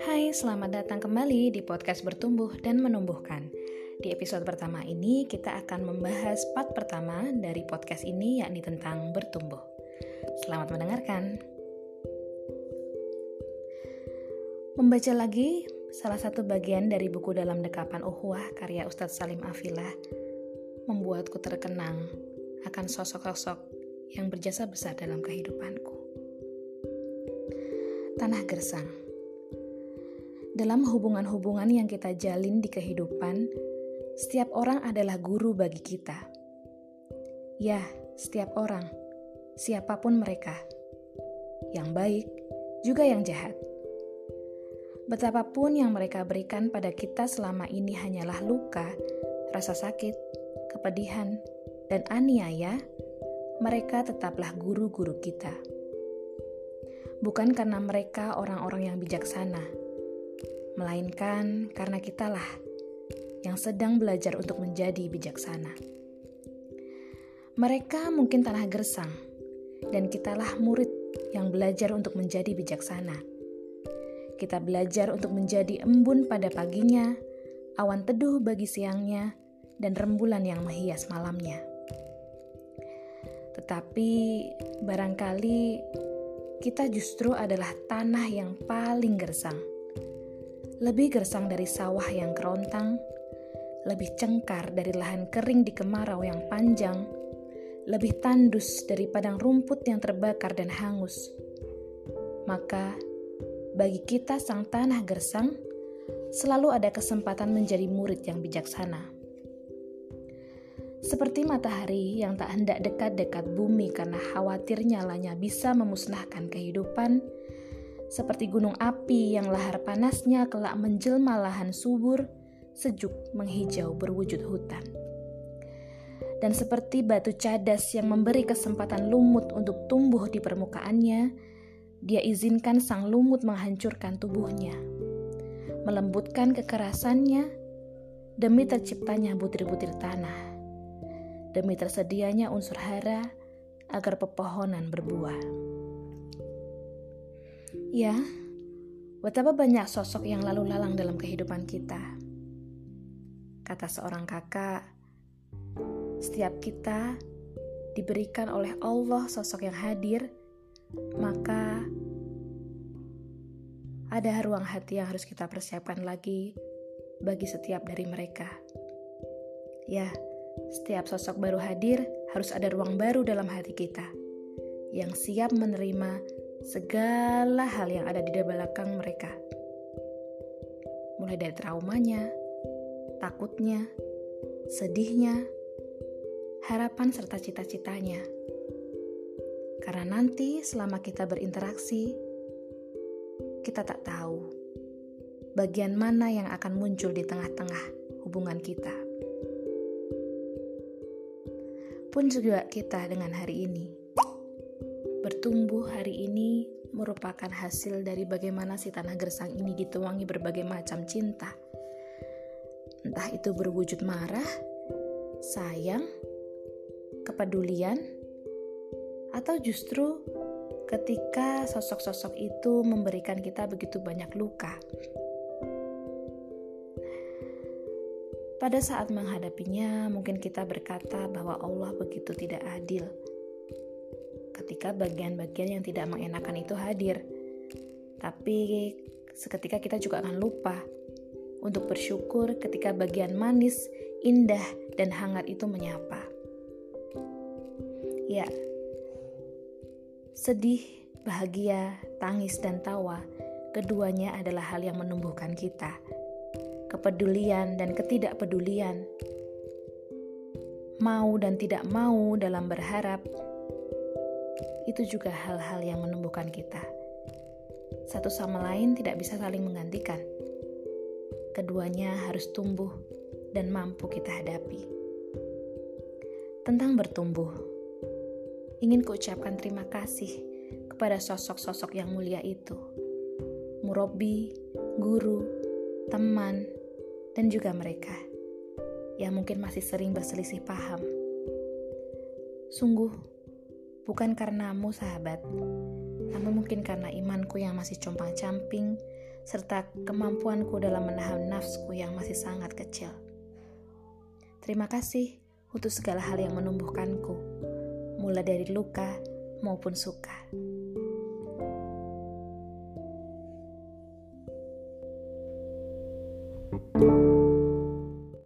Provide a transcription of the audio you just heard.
Hai, selamat datang kembali di podcast Bertumbuh dan Menumbuhkan. Di episode pertama ini, kita akan membahas part pertama dari podcast ini, yakni tentang bertumbuh. Selamat mendengarkan. Membaca lagi salah satu bagian dari buku dalam dekapan Uhuah karya Ustadz Salim Afilah membuatku terkenang akan sosok-sosok yang berjasa besar dalam kehidupanku. Tanah gersang. Dalam hubungan-hubungan yang kita jalin di kehidupan, setiap orang adalah guru bagi kita. Ya, setiap orang, siapa pun mereka, yang baik juga yang jahat Betapapun yang mereka berikan pada kita selama ini hanyalah luka, rasa sakit, kepedihan, dan aniaya, mereka tetaplah guru-guru kita. Bukan karena mereka orang-orang yang bijaksana, melainkan karena kitalah yang sedang belajar untuk menjadi bijaksana. Mereka mungkin tanah gersang, dan kitalah murid yang belajar untuk menjadi bijaksana kita belajar untuk menjadi embun pada paginya, awan teduh bagi siangnya, dan rembulan yang menghias malamnya. Tetapi barangkali kita justru adalah tanah yang paling gersang. Lebih gersang dari sawah yang kerontang, lebih cengkar dari lahan kering di kemarau yang panjang, lebih tandus dari padang rumput yang terbakar dan hangus. Maka bagi kita sang tanah gersang, selalu ada kesempatan menjadi murid yang bijaksana. Seperti matahari yang tak hendak dekat-dekat bumi karena khawatir nyalanya bisa memusnahkan kehidupan, seperti gunung api yang lahar panasnya kelak menjelma lahan subur, sejuk menghijau berwujud hutan. Dan seperti batu cadas yang memberi kesempatan lumut untuk tumbuh di permukaannya, dia izinkan sang lumut menghancurkan tubuhnya, melembutkan kekerasannya demi terciptanya butir-butir tanah, demi tersedianya unsur hara agar pepohonan berbuah. Ya, betapa banyak sosok yang lalu lalang dalam kehidupan kita. Kata seorang kakak, setiap kita diberikan oleh Allah sosok yang hadir maka ada ruang hati yang harus kita persiapkan lagi bagi setiap dari mereka. Ya, setiap sosok baru hadir harus ada ruang baru dalam hati kita yang siap menerima segala hal yang ada di belakang mereka. Mulai dari traumanya, takutnya, sedihnya, harapan serta cita-citanya karena nanti selama kita berinteraksi, kita tak tahu bagian mana yang akan muncul di tengah-tengah hubungan kita. Pun juga kita dengan hari ini. Bertumbuh hari ini merupakan hasil dari bagaimana si tanah gersang ini dituangi berbagai macam cinta. Entah itu berwujud marah, sayang, kepedulian, atau justru ketika sosok-sosok itu memberikan kita begitu banyak luka. Pada saat menghadapinya, mungkin kita berkata bahwa Allah begitu tidak adil. Ketika bagian-bagian yang tidak mengenakan itu hadir, tapi seketika kita juga akan lupa untuk bersyukur ketika bagian manis, indah, dan hangat itu menyapa. Ya, Sedih, bahagia, tangis, dan tawa, keduanya adalah hal yang menumbuhkan kita. Kepedulian dan ketidakpedulian, mau dan tidak mau dalam berharap, itu juga hal-hal yang menumbuhkan kita. Satu sama lain tidak bisa saling menggantikan. Keduanya harus tumbuh dan mampu kita hadapi. Tentang bertumbuh, ingin kuucapkan terima kasih kepada sosok-sosok yang mulia itu. Murobi, guru, teman, dan juga mereka yang mungkin masih sering berselisih paham. Sungguh, Bukan karenamu, sahabat, namun mungkin karena imanku yang masih compang-camping, serta kemampuanku dalam menahan nafsku yang masih sangat kecil. Terima kasih untuk segala hal yang menumbuhkanku, mulai dari luka maupun suka.